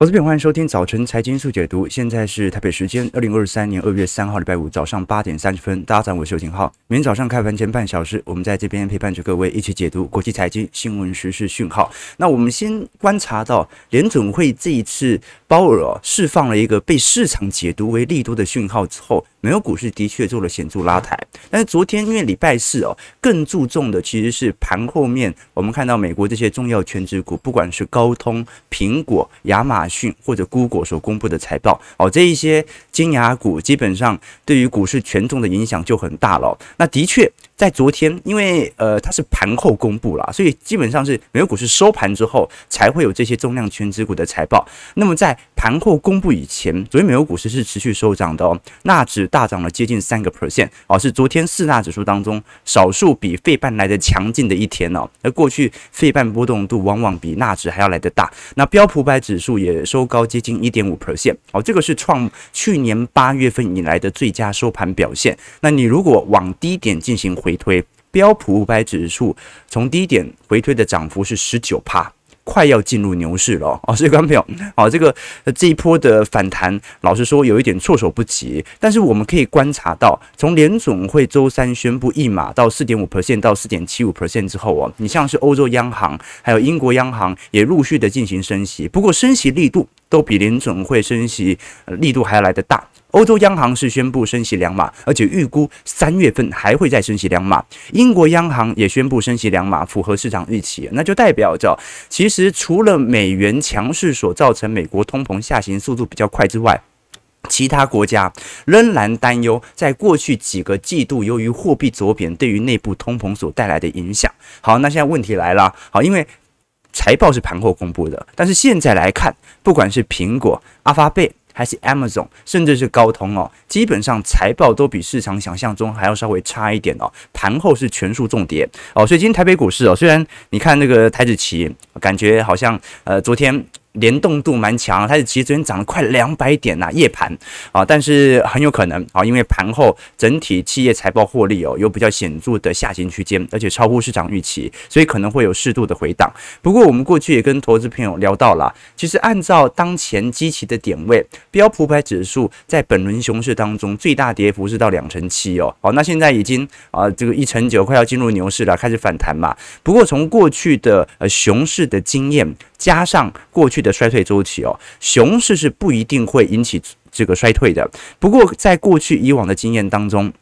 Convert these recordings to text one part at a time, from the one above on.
我是边欢迎收听早晨财经速解读。现在是台北时间二零二三年二月三号礼拜五早上八点三十分。大家早上好，我是邱景浩。明天早上开盘前半小时，我们在这边陪伴着各位一起解读国际财经新闻时事讯号。那我们先观察到联总会这一次鲍尔释放了一个被市场解读为利多的讯号之后。美国股市的确做了显著拉抬，但是昨天因为礼拜四哦，更注重的其实是盘后面。我们看到美国这些重要权值股，不管是高通、苹果、亚马逊或者 Google 所公布的财报哦，这一些金牙股基本上对于股市权重的影响就很大了。那的确。在昨天，因为呃它是盘后公布了，所以基本上是美国股市收盘之后才会有这些重量权值股的财报。那么在盘后公布以前，昨天美国股市是持续收涨的哦，纳指大涨了接近三个 percent 哦，是昨天四大指数当中少数比费半来的强劲的一天哦。而过去费半波动度往往比纳指还要来得大。那标普百指数也收高接近一点五 percent 哦，这个是创去年八月份以来的最佳收盘表现。那你如果往低点进行回回推，标普五百指数从低点回推的涨幅是十九趴，快要进入牛市了哦。所以，观众朋友，好，这个这一波的反弹，老实说有一点措手不及。但是我们可以观察到，从联总会周三宣布一码到四点五 percent 到四点七五 percent 之后哦，你像是欧洲央行还有英国央行也陆续的进行升息，不过升息力度都比联总会升息力度还要来得大。欧洲央行是宣布升息两码，而且预估三月份还会再升息两码。英国央行也宣布升息两码，符合市场预期。那就代表着，其实除了美元强势所造成美国通膨下行速度比较快之外，其他国家仍然担忧，在过去几个季度由于货币走贬对于内部通膨所带来的影响。好，那现在问题来了，好，因为财报是盘后公布的，但是现在来看，不管是苹果、阿发贝。还是 Amazon，甚至是高通哦，基本上财报都比市场想象中还要稍微差一点哦。盘后是全数重跌哦，所以今天台北股市哦，虽然你看那个台子期，感觉好像呃昨天。联动度蛮强，它是其实昨天涨了快两百点呐，夜盘啊，但是很有可能啊，因为盘后整体企业财报获利哦有比较显著的下行区间，而且超乎市场预期，所以可能会有适度的回档。不过我们过去也跟投资朋友聊到了，其实按照当前基期的点位，标普百指数在本轮熊市当中最大跌幅是到两成七哦，好，那现在已经啊这个一成九快要进入牛市了，开始反弹嘛。不过从过去的呃熊市的经验。加上过去的衰退周期哦，熊市是不一定会引起这个衰退的。不过在过去以往的经验当中，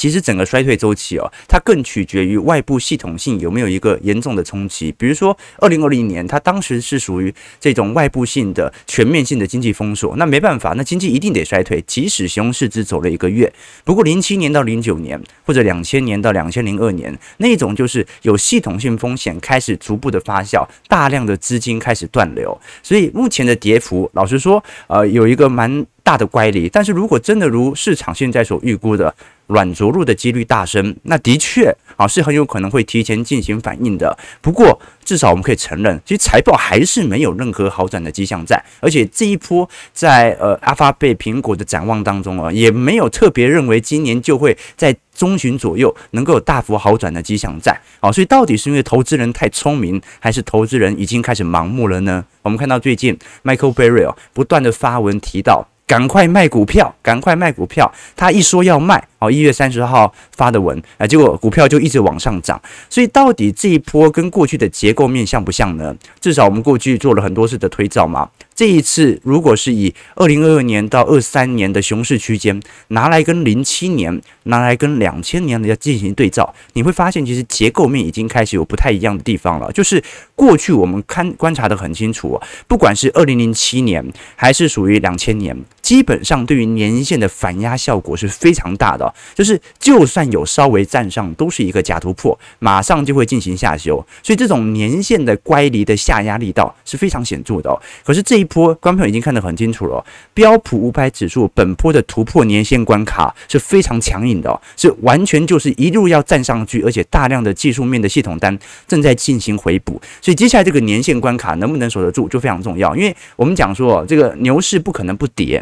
其实整个衰退周期哦，它更取决于外部系统性有没有一个严重的冲击。比如说，二零二零年它当时是属于这种外部性的全面性的经济封锁，那没办法，那经济一定得衰退，即使熊市只走了一个月。不过零七年到零九年，或者两千年到两千零二年，那种就是有系统性风险开始逐步的发酵，大量的资金开始断流，所以目前的跌幅，老实说，呃，有一个蛮大的乖离。但是如果真的如市场现在所预估的，软着陆的几率大升，那的确啊是很有可能会提前进行反应的。不过至少我们可以承认，其实财报还是没有任何好转的迹象在，而且这一波在呃阿发贝苹果的展望当中啊，也没有特别认为今年就会在中旬左右能够有大幅好转的迹象在。啊，所以到底是因为投资人太聪明，还是投资人已经开始盲目了呢？我们看到最近 Michael Barry 哦不断的发文提到。赶快卖股票，赶快卖股票！他一说要卖，哦，一月三十号发的文，啊，结果股票就一直往上涨。所以到底这一波跟过去的结构面像不像呢？至少我们过去做了很多次的推造嘛。这一次，如果是以二零二二年到二三年的熊市区间拿来跟零七年、拿来跟两千年的要进行对照，你会发现其实结构面已经开始有不太一样的地方了。就是过去我们看观察得很清楚，不管是二零零七年还是属于两千年，基本上对于年线的反压效果是非常大的。就是就算有稍微站上，都是一个假突破，马上就会进行下修。所以这种年线的乖离的下压力道是非常显著的。可是这一波，观众已经看得很清楚了。标普五百指数本波的突破年线关卡是非常强硬的，是完全就是一路要站上去，而且大量的技术面的系统单正在进行回补。所以接下来这个年线关卡能不能守得住，就非常重要。因为我们讲说，这个牛市不可能不跌，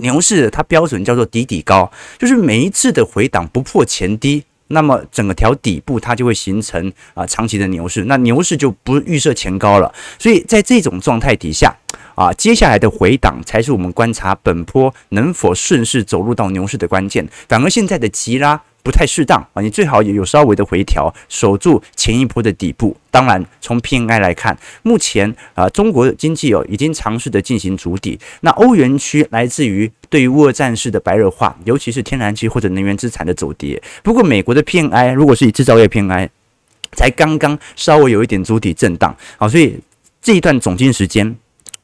牛市它标准叫做底底高，就是每一次的回档不破前低。那么整个条底部它就会形成啊长期的牛市，那牛市就不预设前高了。所以在这种状态底下，啊，接下来的回档才是我们观察本坡能否顺势走入到牛市的关键。反而现在的急拉不太适当啊，你最好也有稍微的回调，守住前一波的底部。当然，从 P N I 来看，目前啊，中国经济哦已经尝试的进行筑底。那欧元区来自于对于乌俄战事的白热化，尤其是天然气或者能源资产的走跌。不过，美国的 P N I 如果是以制造业 P N I，才刚刚稍微有一点筑底震荡，好，所以这一段总经时间。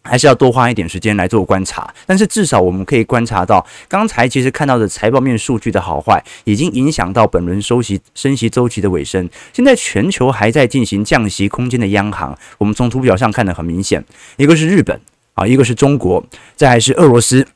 还是要多花一点时间来做观察，但是至少我们可以观察到，刚才其实看到的财报面数据的好坏，已经影响到本轮收息升息周期的尾声。现在全球还在进行降息空间的央行，我们从图表上看得很明显，一个是日本啊，一个是中国，再来是俄罗斯，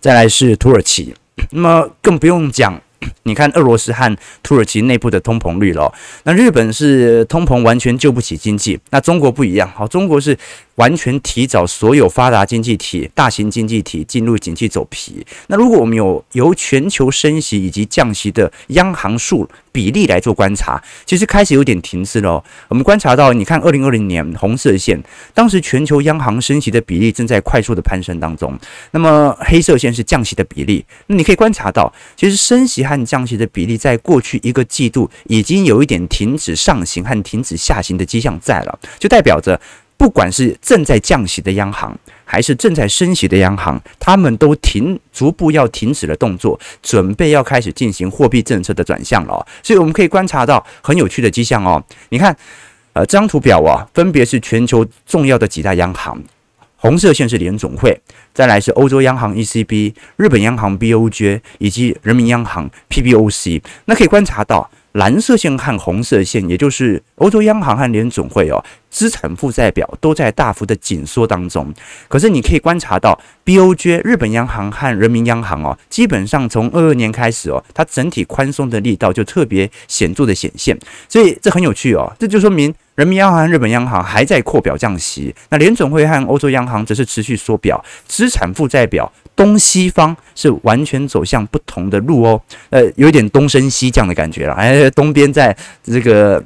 再来是土耳其，那么更不用讲。你看俄罗斯和土耳其内部的通膨率了，那日本是通膨完全救不起经济，那中国不一样，好，中国是完全提早所有发达经济体、大型经济体进入景气走皮。那如果我们有由全球升息以及降息的央行数比例来做观察，其实开始有点停滞了。我们观察到，你看二零二零年红色线，当时全球央行升息的比例正在快速的攀升当中，那么黑色线是降息的比例，那你可以观察到，其实升息和降息的比例，在过去一个季度已经有一点停止上行和停止下行的迹象在了，就代表着不管是正在降息的央行，还是正在升息的央行，他们都停逐步要停止了动作，准备要开始进行货币政策的转向了。所以我们可以观察到很有趣的迹象哦。你看，呃，这张图表啊，分别是全球重要的几大央行，红色线是联总会。再来是欧洲央行 ECB、日本央行 BOJ 以及人民央行 PBOC。那可以观察到，蓝色线和红色线，也就是欧洲央行和联总会哦，资产负债表都在大幅的紧缩当中。可是你可以观察到，BOJ 日本央行和人民央行哦，基本上从二二年开始哦，它整体宽松的力道就特别显著的显现。所以这很有趣哦，这就说明。人民央行、日本央行还在扩表降息，那联总会和欧洲央行则是持续缩表，资产负债表东西方是完全走向不同的路哦，呃，有点东升西降的感觉了，哎，东边在这个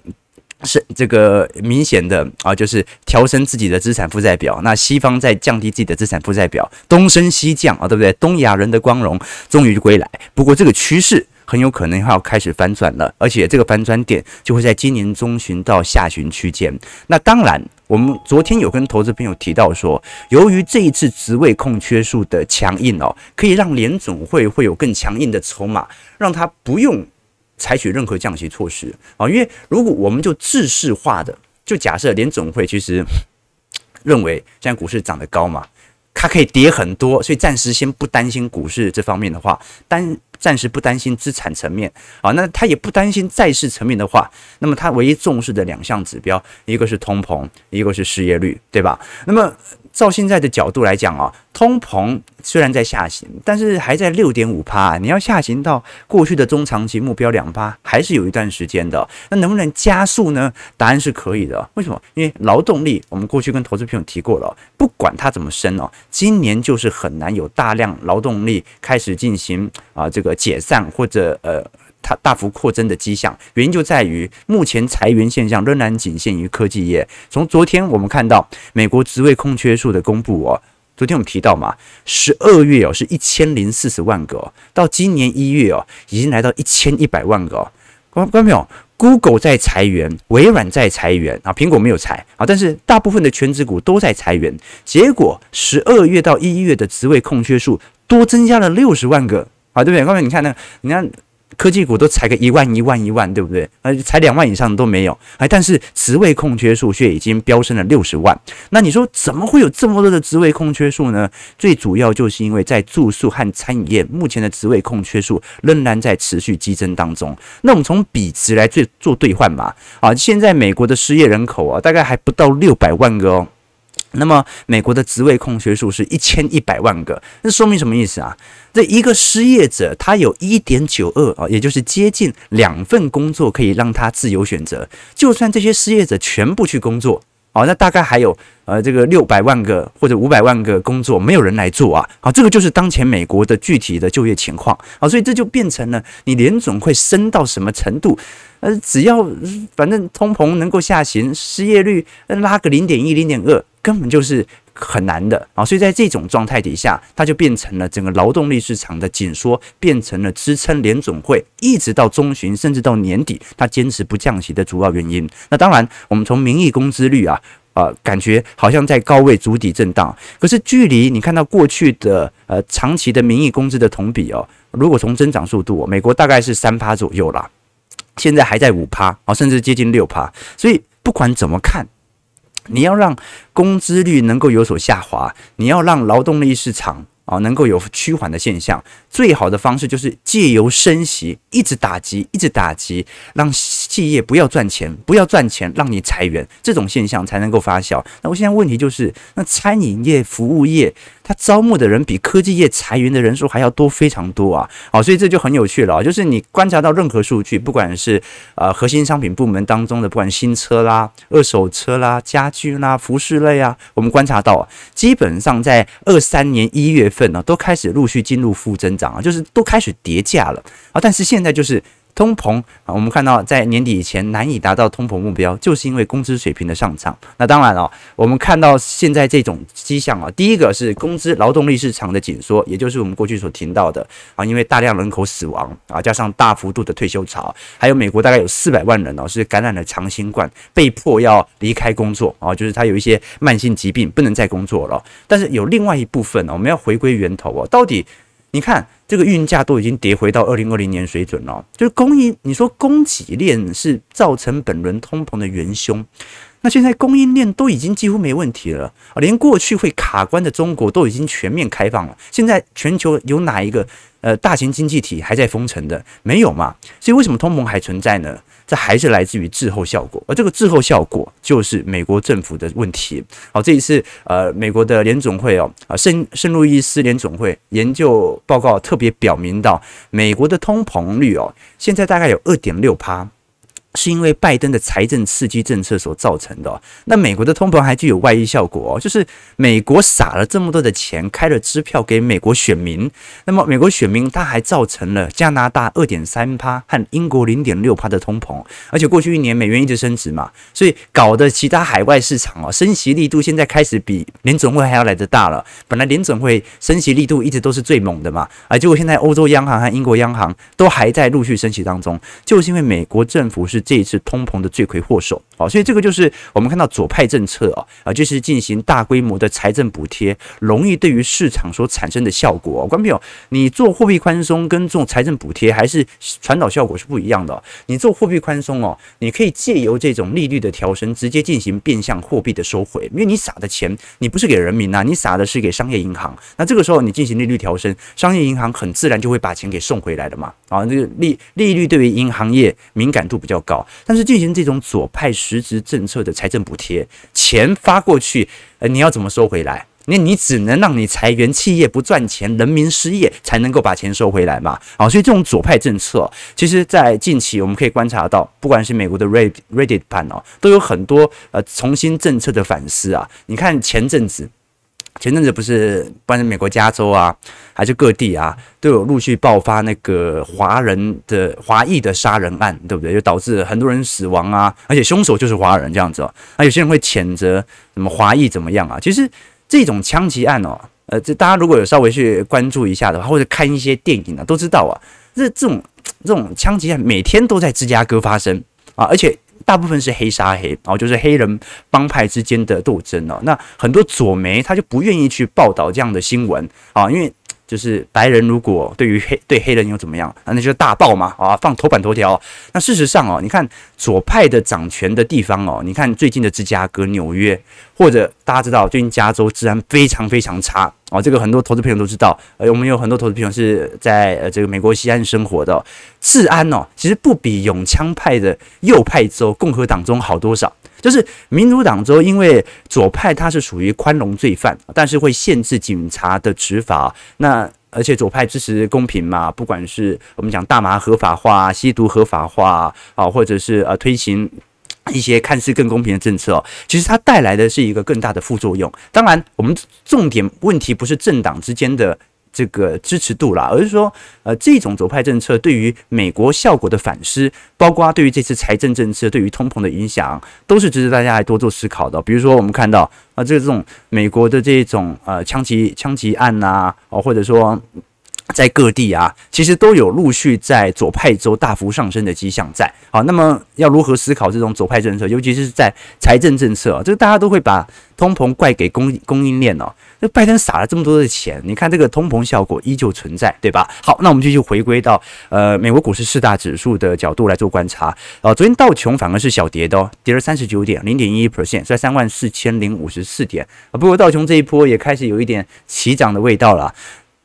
是这个明显的啊，就是调升自己的资产负债表，那西方在降低自己的资产负债表，东升西降啊，对不对？东亚人的光荣终于归来，不过这个趋势。很有可能要开始翻转了，而且这个翻转点就会在今年中旬到下旬区间。那当然，我们昨天有跟投资朋友提到说，由于这一次职位空缺数的强硬哦，可以让联总会会有更强硬的筹码，让他不用采取任何降息措施啊。因为如果我们就制式化的，就假设联总会其实认为现在股市涨得高嘛，它可以跌很多，所以暂时先不担心股市这方面的话，单。暂时不担心资产层面啊，那他也不担心债市层面的话，那么他唯一重视的两项指标，一个是通膨，一个是失业率，对吧？那么照现在的角度来讲啊，通膨虽然在下行，但是还在六点五趴，你要下行到过去的中长期目标两趴，还是有一段时间的。那能不能加速呢？答案是可以的。为什么？因为劳动力，我们过去跟投资朋友提过了，不管它怎么升哦，今年就是很难有大量劳动力开始进行啊这个。解散或者呃，它大幅扩增的迹象，原因就在于目前裁员现象仍然仅限于科技业。从昨天我们看到美国职位空缺数的公布哦，昨天我们提到嘛，十二月哦是一千零四十万个，到今年一月哦已经来到一千一百万个。观观众朋友，Google 在裁员，微软在裁员啊，苹果没有裁啊，但是大部分的权值股都在裁员。结果十二月到一月的职位空缺数多增加了六十万个。啊，对不对？刚才你看那，你看科技股都裁个一万、一万、一万，对不对？呃，裁两万以上的都没有。哎，但是职位空缺数却已经飙升了六十万。那你说怎么会有这么多的职位空缺数呢？最主要就是因为在住宿和餐饮业，目前的职位空缺数仍然在持续激增当中。那我们从比值来做做兑换嘛。啊，现在美国的失业人口啊，大概还不到六百万个哦。那么美国的职位空缺数是一千一百万个，那说明什么意思啊？这一个失业者他有一点九二啊，也就是接近两份工作可以让他自由选择。就算这些失业者全部去工作，哦，那大概还有呃这个六百万个或者五百万个工作没有人来做啊。好，这个就是当前美国的具体的就业情况。好，所以这就变成了你联总会升到什么程度？呃，只要反正通膨能够下行，失业率拉个零点一、零点二。根本就是很难的啊。所以在这种状态底下，它就变成了整个劳动力市场的紧缩，变成了支撑联总会一直到中旬甚至到年底，它坚持不降息的主要原因。那当然，我们从名义工资率啊。呃，感觉好像在高位筑底震荡，可是距离你看到过去的呃长期的名义工资的同比哦，如果从增长速度，美国大概是三趴左右啦，现在还在五趴啊，甚至接近六趴，所以不管怎么看，你要让工资率能够有所下滑，你要让劳动力市场。啊，能够有趋缓的现象，最好的方式就是借由升息，一直打击，一直打击，让企业不要赚钱，不要赚钱，让你裁员，这种现象才能够发酵。那我现在问题就是，那餐饮业、服务业。它招募的人比科技业裁员的人数还要多，非常多啊！好，所以这就很有趣了啊，就是你观察到任何数据，不管是呃核心商品部门当中的，不管新车啦、二手车啦、家具啦、服饰类啊，我们观察到啊，基本上在二三年一月份呢，都开始陆续进入负增长啊，就是都开始跌价了啊，但是现在就是。通膨啊，我们看到在年底以前难以达到通膨目标，就是因为工资水平的上涨。那当然了，我们看到现在这种迹象啊，第一个是工资劳动力市场的紧缩，也就是我们过去所听到的啊，因为大量人口死亡啊，加上大幅度的退休潮，还有美国大概有四百万人哦是感染了长新冠，被迫要离开工作啊，就是他有一些慢性疾病不能再工作了。但是有另外一部分呢，我们要回归源头哦，到底。你看，这个运价都已经跌回到二零二零年水准了，就是供应。你说供给链是造成本轮通膨的元凶，那现在供应链都已经几乎没问题了，连过去会卡关的中国都已经全面开放了。现在全球有哪一个呃大型经济体还在封城的？没有嘛？所以为什么通膨还存在呢？这还是来自于滞后效果，而这个滞后效果就是美国政府的问题。好，这一次呃，美国的联总会哦，啊圣圣路易斯联总会研究报告特别表明到，美国的通膨率哦，现在大概有二点六趴。是因为拜登的财政刺激政策所造成的。那美国的通膨还具有外溢效果，就是美国撒了这么多的钱，开了支票给美国选民，那么美国选民他还造成了加拿大二点三趴和英国零点六趴的通膨，而且过去一年美元一直升值嘛，所以搞得其他海外市场哦，升息力度现在开始比联准会还要来得大了。本来联准会升息力度一直都是最猛的嘛，啊，结果现在欧洲央行和英国央行都还在陆续升息当中，就是因为美国政府是。这一次通膨的罪魁祸首啊，所以这个就是我们看到左派政策啊啊，就是进行大规模的财政补贴，容易对于市场所产生的效果。观众朋友，你做货币宽松跟做财政补贴还是传导效果是不一样的。你做货币宽松哦，你可以借由这种利率的调升，直接进行变相货币的收回，因为你撒的钱你不是给人民呐，你撒的是给商业银行。那这个时候你进行利率调升，商业银行很自然就会把钱给送回来的嘛。啊，这个利利率对于银行业敏感度比较高。但是进行这种左派实质政策的财政补贴，钱发过去，呃，你要怎么收回来？那你只能让你裁员，企业不赚钱，人民失业，才能够把钱收回来嘛。啊，所以这种左派政策，其实在近期我们可以观察到，不管是美国的 Reddit 盘哦，都有很多呃重新政策的反思啊。你看前阵子。前阵子不是，不管是美国加州啊，还是各地啊，都有陆续爆发那个华人的华裔的杀人案，对不对？就导致很多人死亡啊，而且凶手就是华人这样子哦。那有些人会谴责什么华裔怎么样啊？其实这种枪击案哦，呃，这大家如果有稍微去关注一下的话，或者看一些电影啊，都知道啊，这这种这种枪击案每天都在芝加哥发生啊，而且。大部分是黑杀黑，然后就是黑人帮派之间的斗争哦。那很多左媒他就不愿意去报道这样的新闻啊，因为。就是白人如果对于黑对黑人又怎么样啊？那就是大报嘛啊，放头版头条。那事实上哦，你看左派的掌权的地方哦，你看最近的芝加哥、纽约，或者大家知道最近加州治安非常非常差哦，这个很多投资朋友都知道。呃，我们有很多投资朋友是在呃这个美国西岸生活的，治安哦，其实不比永枪派的右派州共和党中好多少。就是民主党州，因为左派他是属于宽容罪犯，但是会限制警察的执法。那而且左派支持公平嘛，不管是我们讲大麻合法化、吸毒合法化啊，或者是呃推行一些看似更公平的政策，其实它带来的是一个更大的副作用。当然，我们重点问题不是政党之间的。这个支持度啦，而是说，呃，这种左派政策对于美国效果的反思，包括对于这次财政政策对于通膨的影响，都是值得大家来多做思考的。比如说，我们看到啊，这种美国的这种呃枪击枪击案呐，哦，或者说。在各地啊，其实都有陆续在左派州大幅上升的迹象在。好，那么要如何思考这种左派政策，尤其是在财政政策，这个大家都会把通膨怪给供供应链哦。那拜登撒了这么多的钱，你看这个通膨效果依旧存在，对吧？好，那我们继续回归到呃美国股市四大指数的角度来做观察。呃，昨天道琼反而是小跌的哦，跌了三十九点，零点一一 percent，在三万四千零五十四点。啊，不过道琼这一波也开始有一点起涨的味道了。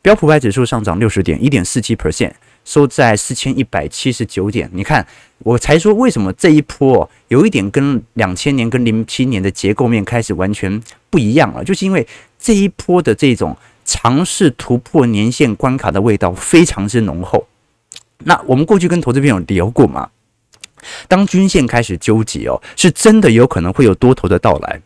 标普百指数上涨六十点，一点四七 percent，收在四千一百七十九点。你看，我才说为什么这一波有一点跟两千年跟零七年的结构面开始完全不一样了，就是因为这一波的这种尝试突破年线关卡的味道非常之浓厚。那我们过去跟投资朋友聊过嘛，当均线开始纠结哦，是真的有可能会有多头的到来。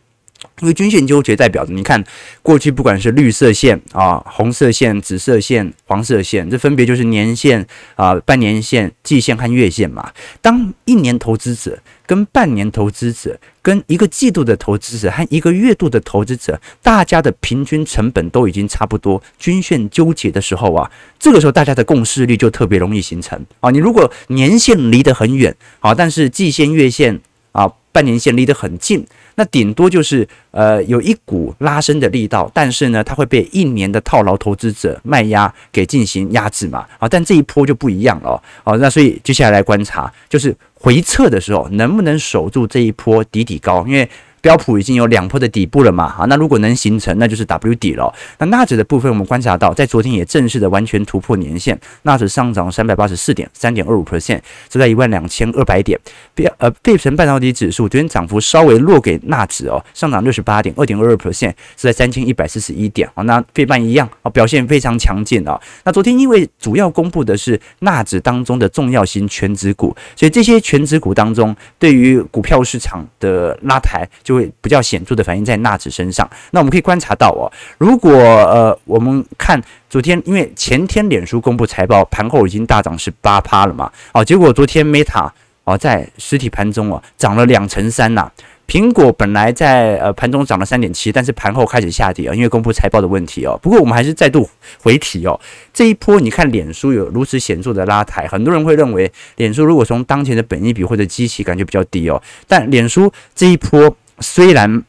因为均线纠结代表着，你看过去不管是绿色线啊、红色线、紫色线、黄色线，这分别就是年线啊、半年线、季线和月线嘛。当一年投资者跟半年投资者、跟一个季度的投资者和一个月度的投资者，大家的平均成本都已经差不多，均线纠结的时候啊，这个时候大家的共识率就特别容易形成啊。你如果年线离得很远啊，但是季线、月线啊、半年线离得很近。那顶多就是呃有一股拉升的力道，但是呢，它会被一年的套牢投资者卖压给进行压制嘛啊，但这一波就不一样了哦，那所以接下来来观察，就是回撤的时候能不能守住这一波底底高，因为。标普已经有两波的底部了嘛？哈，那如果能形成，那就是 W 底了。那纳指的部分，我们观察到，在昨天也正式的完全突破年线，纳指上涨三百八十四点，三点二五 percent，是在一万两千二百点。标呃费城半导体指数昨天涨幅稍微落给纳指哦，上涨六十八点，二点二二 percent，是在三千一百四十一点。啊，那费半一样啊，表现非常强劲啊。那昨天因为主要公布的是纳指当中的重要型权值股，所以这些权值股当中，对于股票市场的拉抬就。会比较显著的反映在纳指身上。那我们可以观察到哦，如果呃我们看昨天，因为前天脸书公布财报，盘后已经大涨十八趴了嘛，哦，结果昨天 Meta 哦在实体盘中哦涨了两成三呐。苹果本来在呃盘中涨了三点七，但是盘后开始下跌啊，因为公布财报的问题哦。不过我们还是再度回提哦，这一波你看脸书有如此显著的拉抬，很多人会认为脸书如果从当前的本益比或者基期感觉比较低哦，但脸书这一波。虽然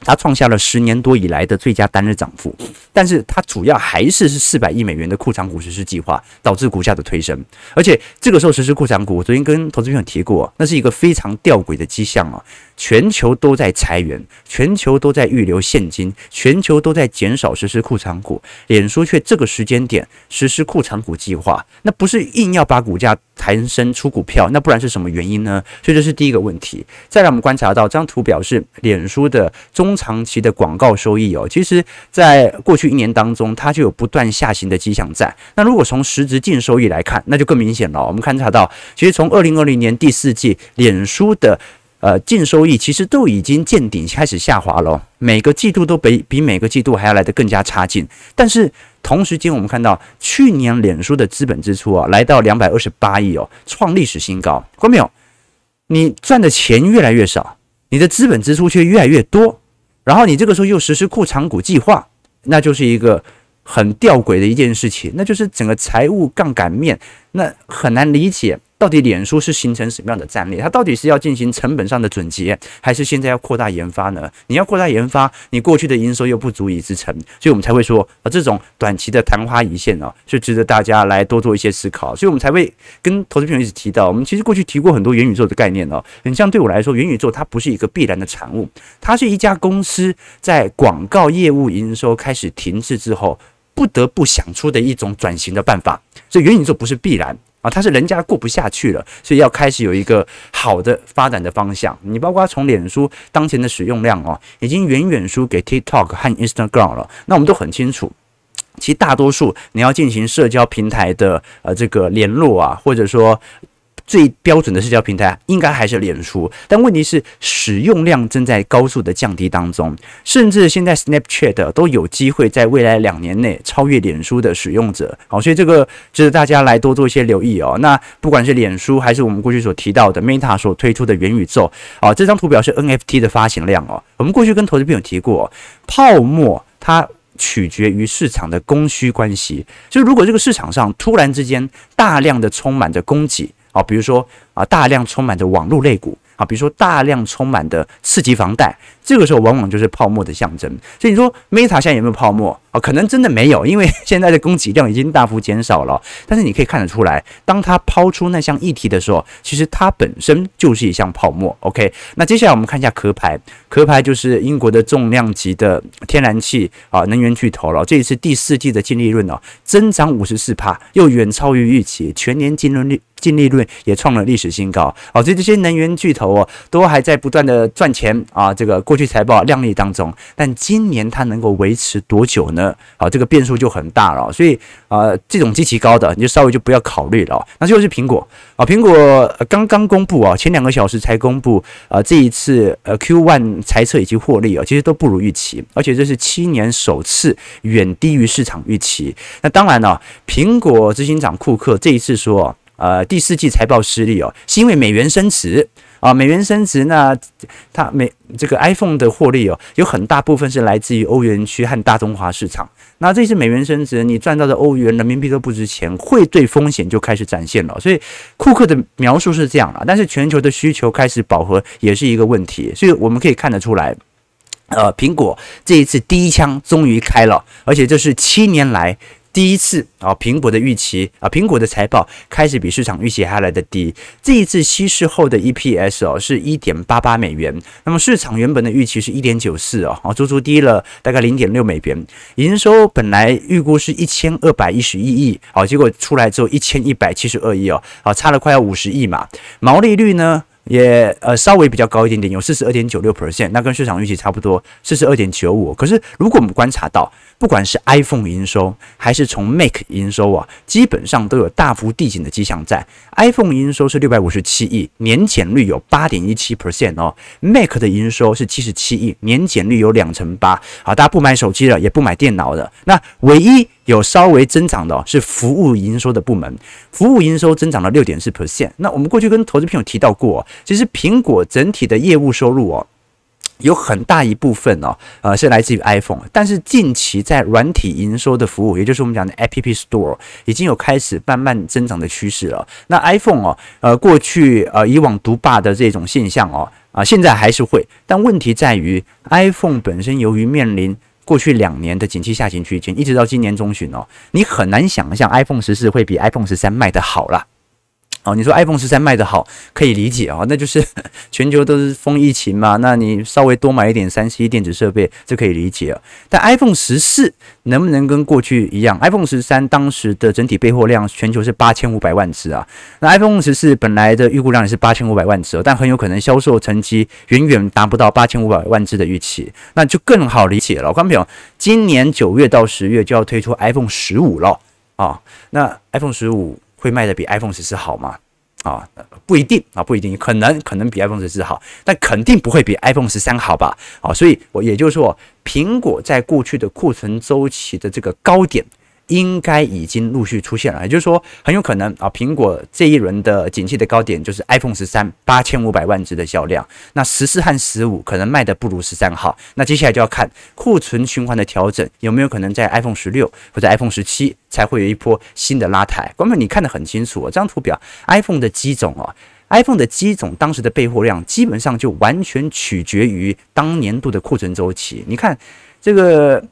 它创下了十年多以来的最佳单日涨幅，但是它主要还是是四百亿美元的库藏股实施计划导致股价的推升，而且这个时候实施库藏股，我昨天跟投资朋友提过，那是一个非常吊诡的迹象啊。全球都在裁员，全球都在预留现金，全球都在减少实施库藏股，脸书却这个时间点实施库藏股计划，那不是硬要把股价抬升出股票，那不然是什么原因呢？所以这是第一个问题。再来，我们观察到这张图表示脸书的中长期的广告收益哦，其实在过去一年当中，它就有不断下行的迹象在。那如果从实质净收益来看，那就更明显了。我们观察到，其实从二零二零年第四季，脸书的呃，净收益其实都已经见顶，开始下滑了。每个季度都比比每个季度还要来得更加差劲。但是同时间，我们看到去年脸书的资本支出啊，来到两百二十八亿哦，创历史新高。看没有？你赚的钱越来越少，你的资本支出却越来越多。然后你这个时候又实施库藏股计划，那就是一个很吊诡的一件事情，那就是整个财务杠杆面，那很难理解。到底脸书是形成什么样的战略？它到底是要进行成本上的总结，还是现在要扩大研发呢？你要扩大研发，你过去的营收又不足以支撑，所以我们才会说啊，这种短期的昙花一现啊，是值得大家来多做一些思考。所以我们才会跟投资朋友一直提到，我们其实过去提过很多元宇宙的概念哦。你像对我来说，元宇宙它不是一个必然的产物，它是一家公司在广告业务营收开始停滞之后，不得不想出的一种转型的办法。所以元宇宙不是必然。啊，他是人家过不下去了，所以要开始有一个好的发展的方向。你包括从脸书当前的使用量哦，已经远远输给 TikTok 和 Instagram 了。那我们都很清楚，其实大多数你要进行社交平台的呃这个联络啊，或者说最标准的社交平台应该还是脸书，但问题是使用量正在高速的降低当中，甚至现在 Snapchat 都有机会在未来两年内超越脸书的使用者。好，所以这个值得大家来多做一些留意哦。那不管是脸书还是我们过去所提到的 Meta 所推出的元宇宙，啊，这张图表是 NFT 的发行量哦。我们过去跟投资朋友提过，泡沫它取决于市场的供需关系，就是如果这个市场上突然之间大量的充满着供给。啊，比如说啊，大量充满着网络类股啊，比如说大量充满的刺激房贷，这个时候往往就是泡沫的象征。所以你说 Meta 现在有没有泡沫？啊，可能真的没有，因为 现在的供给量已经大幅减少了。但是你可以看得出来，当它抛出那项议题的时候，其实它本身就是一项泡沫。OK，那接下来我们看一下壳牌，壳牌就是英国的重量级的天然气啊能源巨头了。这一次第四季的净利润呢，增长五十四趴，又远超于预期，全年净利润率净利润也创了历史新高。哦，所以这些能源巨头哦，都还在不断的赚钱啊。这个过去财报亮丽当中，但今年它能够维持多久呢？啊，这个变数就很大了，所以呃，这种极其高的你就稍微就不要考虑了。那就是苹果啊，苹果刚刚公布啊，前两个小时才公布啊，这一次呃 Q1 财测以及获利啊，其实都不如预期，而且这是七年首次远低于市场预期。那当然了，苹果执行长库克这一次说，呃，第四季财报失利哦，是因为美元升值。啊，美元升值，那它美这个 iPhone 的获利哦，有很大部分是来自于欧元区和大中华市场。那这次美元升值，你赚到的欧元、人民币都不值钱，汇兑风险就开始展现了。所以库克的描述是这样了，但是全球的需求开始饱和也是一个问题。所以我们可以看得出来，呃，苹果这一次第一枪终于开了，而且这是七年来。第一次啊，苹果的预期啊，苹果的财报开始比市场预期还来得低。这一次稀释后的 EPS 哦，是一点八八美元，那么市场原本的预期是一点九四哦，啊，足足低了大概零点六美元。营收本来预估是一千二百一十一亿，好，结果出来之后一千一百七十二亿哦，好，差了快要五十亿嘛。毛利率呢也呃稍微比较高一点点，有四十二点九六 percent，那跟市场预期差不多，四十二点九五。可是如果我们观察到，不管是 iPhone 营收还是从 Mac 营收啊，基本上都有大幅递减的迹象在。iPhone 营收是六百五十七亿，年减率有八点一七 percent 哦。Mac 的营收是七十七亿，年减率有两成八。好，大家不买手机了，也不买电脑了。那唯一有稍微增长的是服务营收的部门，服务营收增长了六点四 percent。那我们过去跟投资朋友提到过，其实苹果整体的业务收入哦。有很大一部分哦，呃，是来自于 iPhone，但是近期在软体营收的服务，也就是我们讲的 App Store，已经有开始慢慢增长的趋势了。那 iPhone 哦，呃，过去呃以往独霸的这种现象哦，啊、现在还是会，但问题在于 iPhone 本身由于面临过去两年的景气下行区间，一直到今年中旬哦，你很难想象 iPhone 十四会比 iPhone 十三卖得好了。哦，你说 iPhone 十三卖得好，可以理解啊，那就是 全球都是封疫情嘛，那你稍微多买一点三 C 电子设备，这可以理解啊。但 iPhone 十四能不能跟过去一样？iPhone 十三当时的整体备货量全球是八千五百万只啊，那 iPhone 十四本来的预估量也是八千五百万只，哦但很有可能销售成绩远远达不到八千五百万只的预期，那就更好理解了。观众朋友，今年九月到十月就要推出 iPhone 十五了啊，那 iPhone 十五。会卖的比 iPhone 十四好吗？啊，不一定啊，不一定，可能可能比 iPhone 十四好，但肯定不会比 iPhone 十三好吧？啊，所以我也就是说，苹果在过去的库存周期的这个高点。应该已经陆续出现了，也就是说，很有可能啊，苹果这一轮的景气的高点就是 iPhone 十三八千五百万只的销量，那十四和十五可能卖的不如十三好，那接下来就要看库存循环的调整有没有可能在 iPhone 十六或者 iPhone 十七才会有一波新的拉抬。观众你看得很清楚，这张图表 iPhone 的机种哦，iPhone 的机种当时的备货量基本上就完全取决于当年度的库存周期。你看这个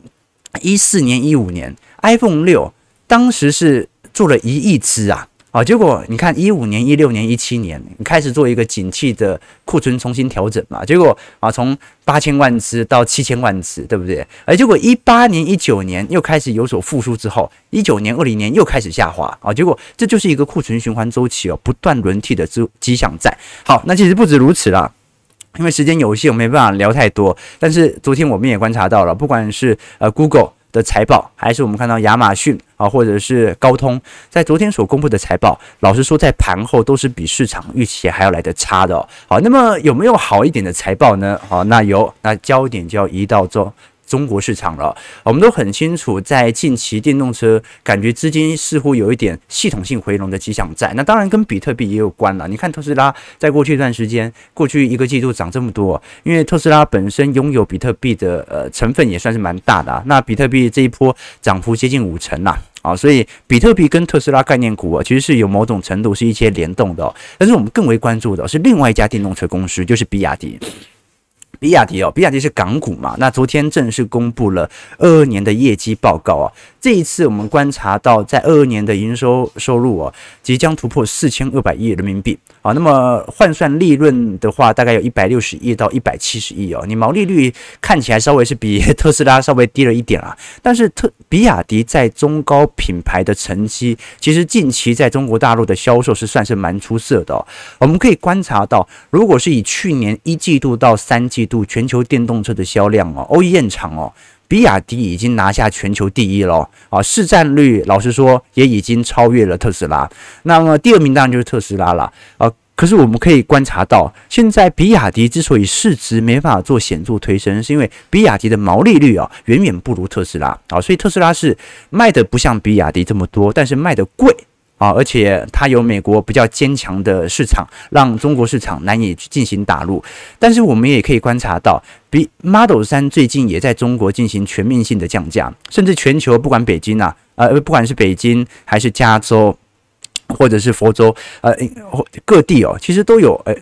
一四年、一五年。iPhone 六当时是做了一亿只啊，啊，结果你看一五年、一六年、一七年开始做一个景气的库存重新调整嘛，结果啊从八千万只到七千万只，对不对？而结果一八年、一九年又开始有所复苏之后，一九年、二零年又开始下滑啊，结果这就是一个库存循环周期哦，不断轮替的迹迹象在。好，那其实不止如此啦，因为时间有限，我没办法聊太多。但是昨天我们也观察到了，不管是呃 Google。的财报，还是我们看到亚马逊啊，或者是高通，在昨天所公布的财报，老实说，在盘后都是比市场预期还要来得差的。好，那么有没有好一点的财报呢？好，那有，那焦点就要移到做。中国市场了，我们都很清楚，在近期电动车感觉资金似乎有一点系统性回笼的迹象在。那当然跟比特币也有关了。你看特斯拉在过去一段时间，过去一个季度涨这么多，因为特斯拉本身拥有比特币的呃成分也算是蛮大的啊。那比特币这一波涨幅接近五成呐，啊，所以比特币跟特斯拉概念股啊，其实是有某种程度是一些联动的。但是我们更为关注的是另外一家电动车公司，就是比亚迪。比亚迪哦，比亚迪是港股嘛？那昨天正式公布了二二年的业绩报告啊。这一次我们观察到，在二二年的营收收入哦，即将突破四千二百亿人民币啊。那么换算利润的话，大概有一百六十亿到一百七十亿哦。你毛利率看起来稍微是比特斯拉稍微低了一点啊，但是特比亚迪在中高品牌的成绩，其实近期在中国大陆的销售是算是蛮出色的哦。我们可以观察到，如果是以去年一季度到三季度度全球电动车的销量哦，OEM 厂哦。比亚迪已经拿下全球第一了啊，市占率老实说也已经超越了特斯拉。那么第二名当然就是特斯拉了啊。可是我们可以观察到，现在比亚迪之所以市值没办法做显著推升，是因为比亚迪的毛利率啊远远不如特斯拉啊，所以特斯拉是卖的不像比亚迪这么多，但是卖的贵。啊，而且它有美国比较坚强的市场，让中国市场难以进行打入。但是我们也可以观察到，比 Model 3最近也在中国进行全面性的降价，甚至全球不管北京啊，呃，不管是北京还是加州，或者是佛州，呃，各地哦，其实都有呃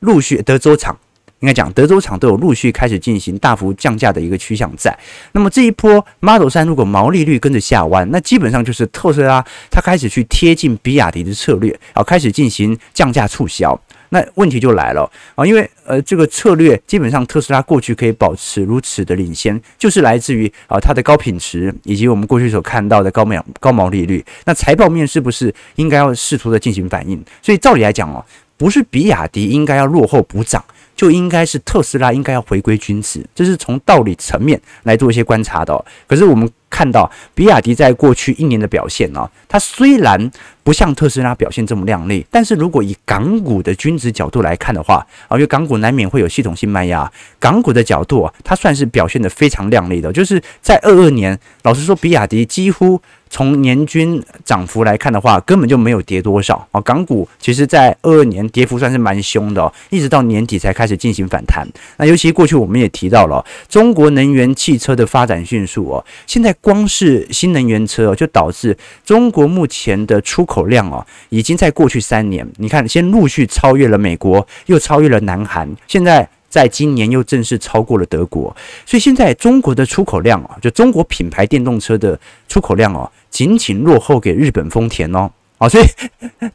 陆续德州厂。应该讲，德州厂都有陆续开始进行大幅降价的一个趋向在。那么这一波 Model 三如果毛利率跟着下弯，那基本上就是特斯拉它开始去贴近比亚迪的策略，啊，开始进行降价促销。那问题就来了啊，因为呃这个策略基本上特斯拉过去可以保持如此的领先，就是来自于啊它的高品质以及我们过去所看到的高毛高毛利率。那财报面是不是应该要试图的进行反应？所以照理来讲哦，不是比亚迪应该要落后补涨。就应该是特斯拉应该要回归均值，这是从道理层面来做一些观察的。可是我们看到比亚迪在过去一年的表现呢，它虽然不像特斯拉表现这么亮丽，但是如果以港股的均值角度来看的话啊，因为港股难免会有系统性卖压，港股的角度啊，它算是表现得非常亮丽的，就是在二二年，老实说，比亚迪几乎。从年均涨幅来看的话，根本就没有跌多少啊。港股其实在二二年跌幅算是蛮凶的，一直到年底才开始进行反弹。那尤其过去我们也提到了，中国能源汽车的发展迅速哦，现在光是新能源车就导致中国目前的出口口量哦，已经在过去三年，你看先陆续超越了美国，又超越了南韩，现在。在今年又正式超过了德国，所以现在中国的出口量啊，就中国品牌电动车的出口量哦，仅仅落后给日本丰田哦，啊，所以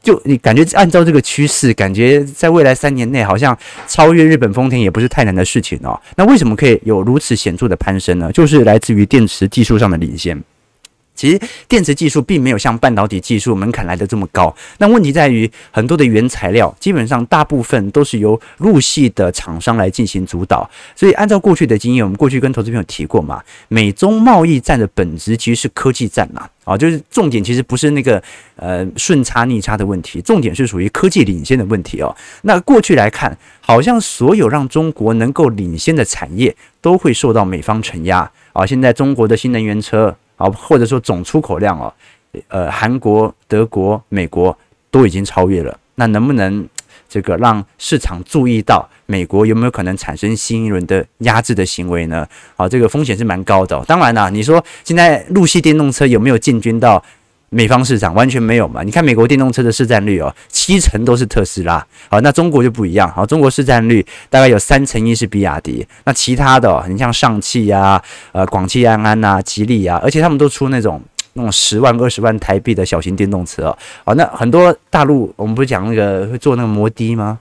就你感觉按照这个趋势，感觉在未来三年内好像超越日本丰田也不是太难的事情哦。那为什么可以有如此显著的攀升呢？就是来自于电池技术上的领先。其实电池技术并没有像半导体技术门槛来的这么高，那问题在于很多的原材料基本上大部分都是由入系的厂商来进行主导，所以按照过去的经验，我们过去跟投资朋友提过嘛，美中贸易战的本质其实是科技战呐，啊，就是重点其实不是那个呃顺差逆差的问题，重点是属于科技领先的问题哦。那过去来看，好像所有让中国能够领先的产业都会受到美方承压啊，现在中国的新能源车。好，或者说总出口量哦，呃，韩国、德国、美国都已经超越了。那能不能这个让市场注意到美国有没有可能产生新一轮的压制的行为呢？好，这个风险是蛮高的。当然啦，你说现在陆系电动车有没有进军到美方市场？完全没有嘛。你看美国电动车的市占率哦，七成都是特斯拉。好，那中国就不一样。好，中国市占率大概有三成一是比亚迪。那其他的，你像上汽呀、呃，广汽安安呐、吉利呀，而且他们都出那种那种十万、二十万台币的小型电动车。好，那很多大陆我们不是讲那个会做那个摩的吗？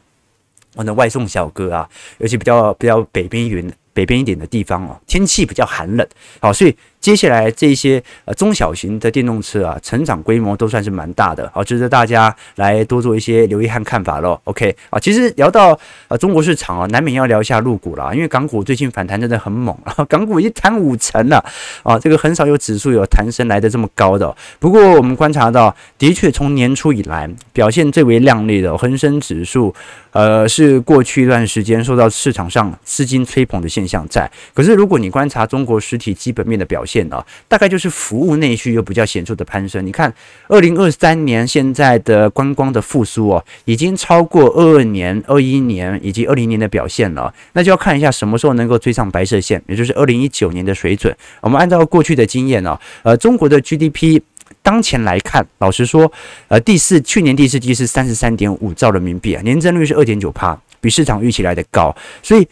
我的外送小哥啊，尤其比较比较北边云北边一点的地方哦，天气比较寒冷。好，所以。接下来这些呃中小型的电动车啊，成长规模都算是蛮大的，好，值得大家来多做一些留意和看法喽。OK 啊，其实聊到呃中国市场啊，难免要聊一下陆股了，因为港股最近反弹真的很猛啊，港股一弹五成了啊，这个很少有指数有弹升来的这么高的。不过我们观察到，的确从年初以来表现最为亮丽的恒生指数。呃，是过去一段时间受到市场上资金吹捧的现象在。可是，如果你观察中国实体基本面的表现呢，大概就是服务内需又比较显著的攀升。你看，二零二三年现在的观光的复苏哦，已经超过二二年、二一年以及二零年的表现了。那就要看一下什么时候能够追上白色线，也就是二零一九年的水准。我们按照过去的经验呢，呃，中国的 GDP。当前来看，老实说，呃，第四去年第四季是三十三点五兆人民币啊，年增率是二点九趴，比市场预期来的高，所以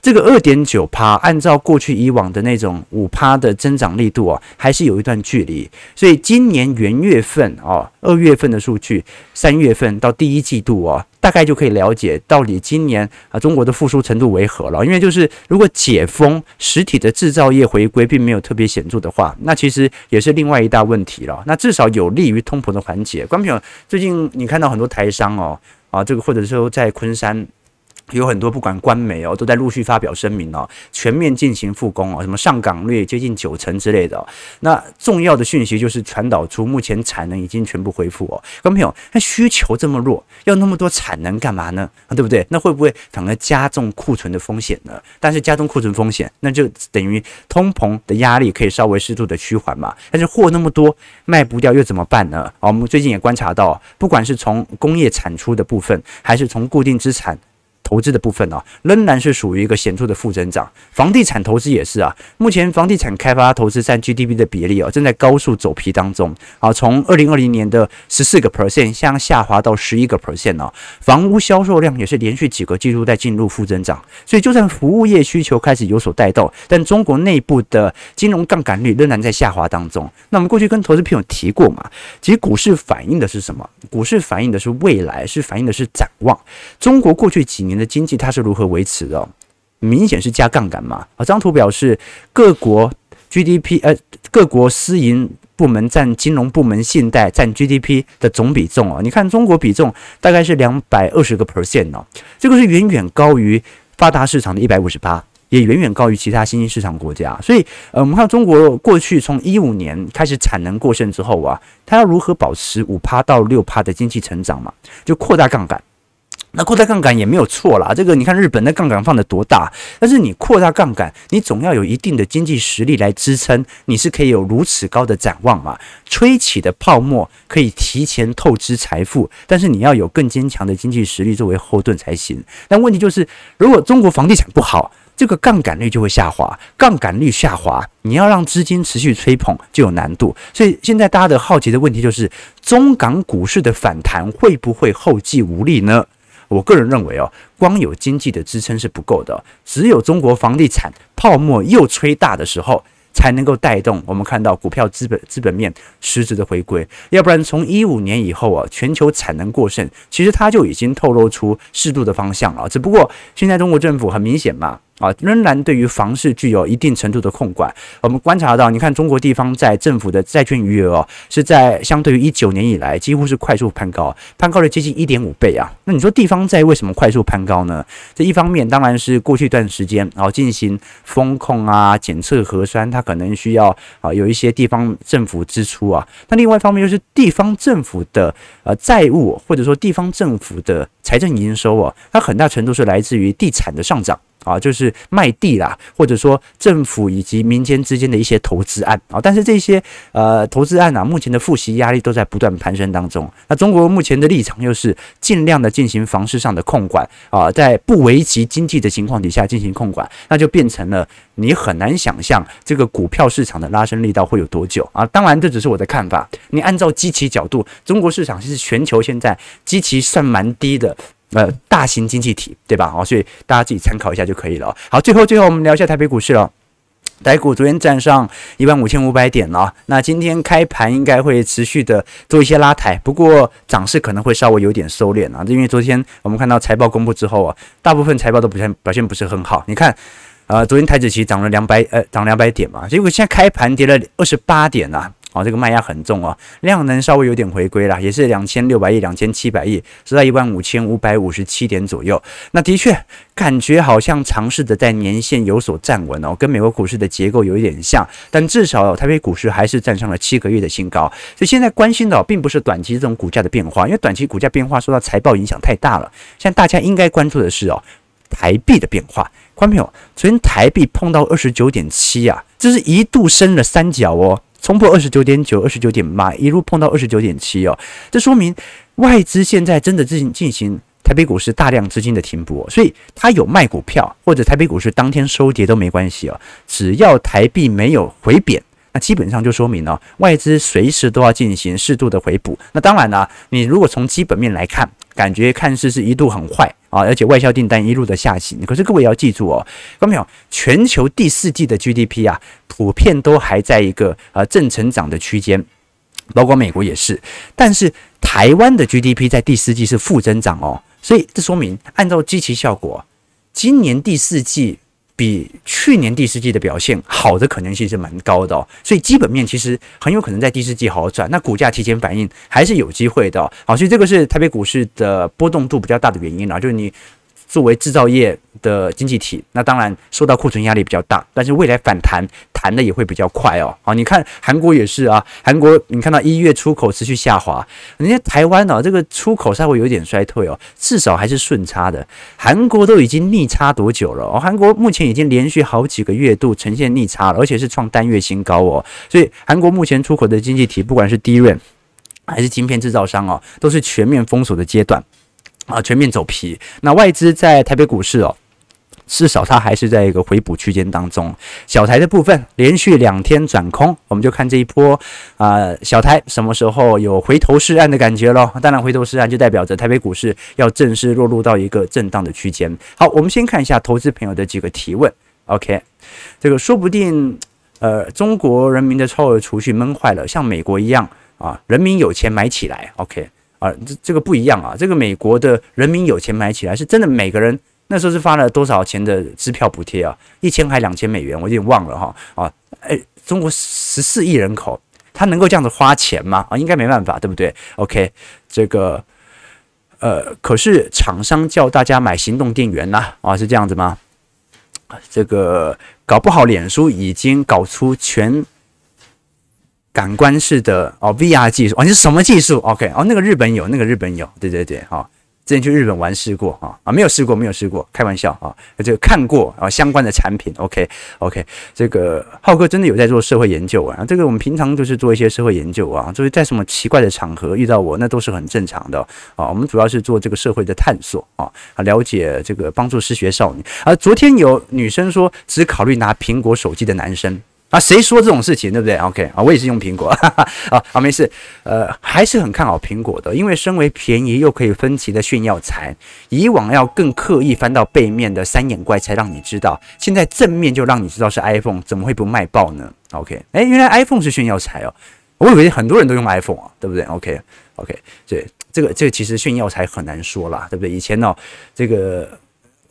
这个二点九趴，按照过去以往的那种五趴的增长力度啊，还是有一段距离。所以今年元月份啊，二月份的数据，三月份到第一季度啊。大概就可以了解到底今年啊中国的复苏程度为何了。因为就是如果解封，实体的制造业回归并没有特别显著的话，那其实也是另外一大问题了。那至少有利于通膨的缓解。观众朋友，最近你看到很多台商哦啊，这个或者说在昆山。有很多不管官媒哦，都在陆续发表声明哦，全面进行复工哦，什么上岗率接近九成之类的。那重要的讯息就是传导出目前产能已经全部恢复哦。观众朋友，那需求这么弱，要那么多产能干嘛呢？对不对？那会不会反而加重库存的风险呢？但是加重库存风险，那就等于通膨的压力可以稍微适度的趋缓嘛。但是货那么多卖不掉又怎么办呢？我们最近也观察到，不管是从工业产出的部分，还是从固定资产。投资的部分呢、啊，仍然是属于一个显著的负增长。房地产投资也是啊，目前房地产开发投资占 GDP 的比例啊，正在高速走皮当中啊。从二零二零年的十四个 percent 向下滑到十一个 percent 啊。房屋销售量也是连续几个季度在进入负增长。所以，就算服务业需求开始有所带动，但中国内部的金融杠杆率仍然在下滑当中。那我们过去跟投资朋友提过嘛，其实股市反映的是什么？股市反映的是未来，是反映的是展望。中国过去几年的经济它是如何维持的？明显是加杠杆嘛。啊，这张图表示各国 GDP，呃，各国私营部门占金融部门信贷占 GDP 的总比重啊。你看中国比重大概是两百二十个 percent 哦，这个是远远高于发达市场的一百五十八，也远远高于其他新兴市场国家。所以，呃，我们看中国过去从一五年开始产能过剩之后啊，它要如何保持五趴到六趴的经济成长嘛？就扩大杠杆。那扩大杠杆也没有错啦，这个你看日本的杠杆放得多大，但是你扩大杠杆，你总要有一定的经济实力来支撑，你是可以有如此高的展望嘛？吹起的泡沫可以提前透支财富，但是你要有更坚强的经济实力作为后盾才行。但问题就是，如果中国房地产不好，这个杠杆率就会下滑，杠杆率下滑，你要让资金持续吹捧就有难度。所以现在大家的好奇的问题就是，中港股市的反弹会不会后继无力呢？我个人认为哦，光有经济的支撑是不够的，只有中国房地产泡沫又吹大的时候，才能够带动我们看到股票资本资本面实质的回归。要不然从一五年以后啊，全球产能过剩，其实它就已经透露出适度的方向了。只不过现在中国政府很明显嘛。啊，仍然对于房市具有一定程度的控管。我们观察到，你看中国地方债政府的债券余额哦，是在相对于一九年以来，几乎是快速攀高，攀高了接近一点五倍啊。那你说地方债为什么快速攀高呢？这一方面当然是过去一段时间然后进行风控啊、检测核酸，它可能需要啊有一些地方政府支出啊。那另外一方面就是地方政府的呃债务，或者说地方政府的财政营收啊，它很大程度是来自于地产的上涨。啊，就是卖地啦，或者说政府以及民间之间的一些投资案啊，但是这些呃投资案啊，目前的复习压力都在不断攀升当中。那中国目前的立场又是尽量的进行房市上的控管啊，在不危及经济的情况底下进行控管，那就变成了你很难想象这个股票市场的拉升力道会有多久啊。当然这只是我的看法，你按照基期角度，中国市场是全球现在基期算蛮低的。呃，大型经济体，对吧？哦，所以大家自己参考一下就可以了。好，最后最后我们聊一下台北股市了。台股昨天站上一万五千五百点了，那今天开盘应该会持续的做一些拉抬，不过涨势可能会稍微有点收敛啊，因为昨天我们看到财报公布之后啊，大部分财报都表现表现不是很好。你看。呃，昨天台指期涨了两百呃涨两百点嘛，结果现在开盘跌了二十八点呐。哦，这个卖压很重哦，量能稍微有点回归了，也是两千六百亿、两千七百亿，是在一万五千五百五十七点左右。那的确感觉好像尝试着在年线有所站稳哦，跟美国股市的结构有一点像，但至少台北股市还是站上了七个月的新高。所以现在关心的并不是短期这种股价的变化，因为短期股价变化受到财报影响太大了。现在大家应该关注的是哦，台币的变化。观众朋友，昨天台币碰到二十九点七啊，这是一度升了三角哦。冲破二十九点九、二十九点八，一路碰到二十九点七哦，这说明外资现在真的进进行台北股市大量资金的停泊，所以他有卖股票或者台北股市当天收跌都没关系哦，只要台币没有回贬，那基本上就说明了外资随时都要进行适度的回补。那当然了，你如果从基本面来看，感觉看似是一度很坏啊，而且外销订单一路的下行。可是各位要记住哦，看到没有？全球第四季的 GDP 啊，普遍都还在一个呃正成长的区间，包括美国也是。但是台湾的 GDP 在第四季是负增长哦，所以这说明按照基期效果，今年第四季。比去年第四季的表现好的可能性是蛮高的，所以基本面其实很有可能在第四季好转，那股价提前反应还是有机会的哦。好，所以这个是台北股市的波动度比较大的原因啦，就是你。作为制造业的经济体，那当然受到库存压力比较大，但是未来反弹弹的也会比较快哦。好，你看韩国也是啊，韩国你看到一月出口持续下滑，人家台湾呢、这个出口稍微有点衰退哦，至少还是顺差的。韩国都已经逆差多久了？哦，韩国目前已经连续好几个月度呈现逆差了，而且是创单月新高哦。所以韩国目前出口的经济体，不管是 DRAM 还是晶片制造商哦，都是全面封锁的阶段。啊，全面走皮。那外资在台北股市哦，至少它还是在一个回补区间当中。小台的部分连续两天转空，我们就看这一波啊、小台什么时候有回头是岸的感觉咯？当然，回头是岸就代表着台北股市要正式落入到一个震荡的区间。好，我们先看一下投资朋友的几个提问。OK，这个说不定呃，中国人民的超额储蓄闷坏了，像美国一样啊，人民有钱买起来。OK。啊，这这个不一样啊！这个美国的人民有钱买起来，是真的每个人那时候是发了多少钱的支票补贴啊？一千还两千美元，我有点忘了哈。啊，哎，中国十四亿人口，他能够这样子花钱吗？啊，应该没办法，对不对？OK，这个呃，可是厂商叫大家买行动电源呐，啊，是这样子吗？这个搞不好脸书已经搞出全。感官式的哦，VR 技术哦，你是什么技术？OK 哦，那个日本有，那个日本有，对对对，哈、哦，之前去日本玩试过啊啊，没有试过，没有试过，开玩笑啊，这个看过啊相关的产品，OK OK，这个浩哥真的有在做社会研究啊，这个我们平常就是做一些社会研究啊，就是在什么奇怪的场合遇到我，那都是很正常的啊，我们主要是做这个社会的探索啊，了解这个帮助失学少女，而昨天有女生说只考虑拿苹果手机的男生。啊，谁说这种事情，对不对？OK 啊，我也是用苹果，哈 哈啊，好，没事，呃，还是很看好苹果的，因为身为便宜又可以分期的炫耀财，以往要更刻意翻到背面的三眼怪才让你知道，现在正面就让你知道是 iPhone，怎么会不卖爆呢？OK，哎，原来 iPhone 是炫耀财哦，我以为很多人都用 iPhone 啊，对不对？OK OK，对，这个这个其实炫耀财很难说啦，对不对？以前哦，这个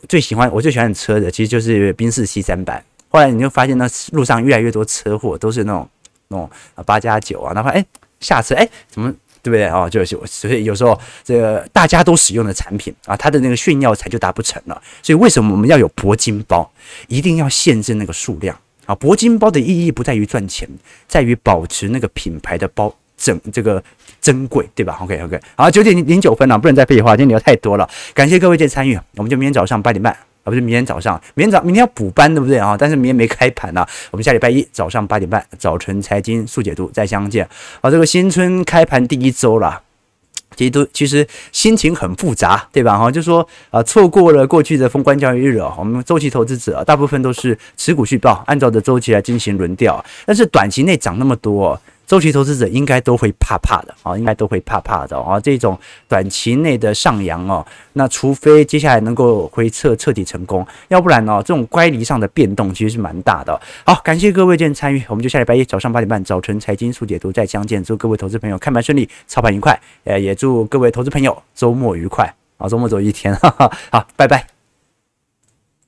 最喜欢我最喜欢的车的，其实就是宾士 C 三百。后来你就发现，那路上越来越多车祸，都是那种那种八加九啊，哪怕哎下车哎怎么对不对啊？就是所以有时候这个大家都使用的产品啊，它的那个炫耀才就达不成了。所以为什么我们要有铂金包？一定要限制那个数量啊！铂金包的意义不在于赚钱，在于保持那个品牌的包整这个珍贵，对吧？OK OK，好，九点零九分了，不能再废话，今天聊太多了。感谢各位的参与，我们就明天早上八点半。啊，不是明天早上，明天早明天要补班，对不对啊？但是明天没开盘呢，我们下礼拜一早上八点半，早晨财经速解读再相见。啊，这个新春开盘第一周了，其实都其实心情很复杂，对吧？哈，就说啊，错过了过去的封关交易日啊，我们周期投资者大部分都是持股续报，按照的周期来进行轮调，但是短期内涨那么多。周期投资者应该都会怕怕的啊，应该都会怕怕的啊。这种短期内的上扬哦，那除非接下来能够回撤彻底成功，要不然呢，这种乖离上的变动其实是蛮大的。好，感谢各位今天参与，我们就下礼拜一早上八点半早晨财经速解读再相见。祝各位投资朋友看盘顺利，操盘愉快。呃，也祝各位投资朋友周末愉快啊，周末走一天，哈哈。好，拜拜。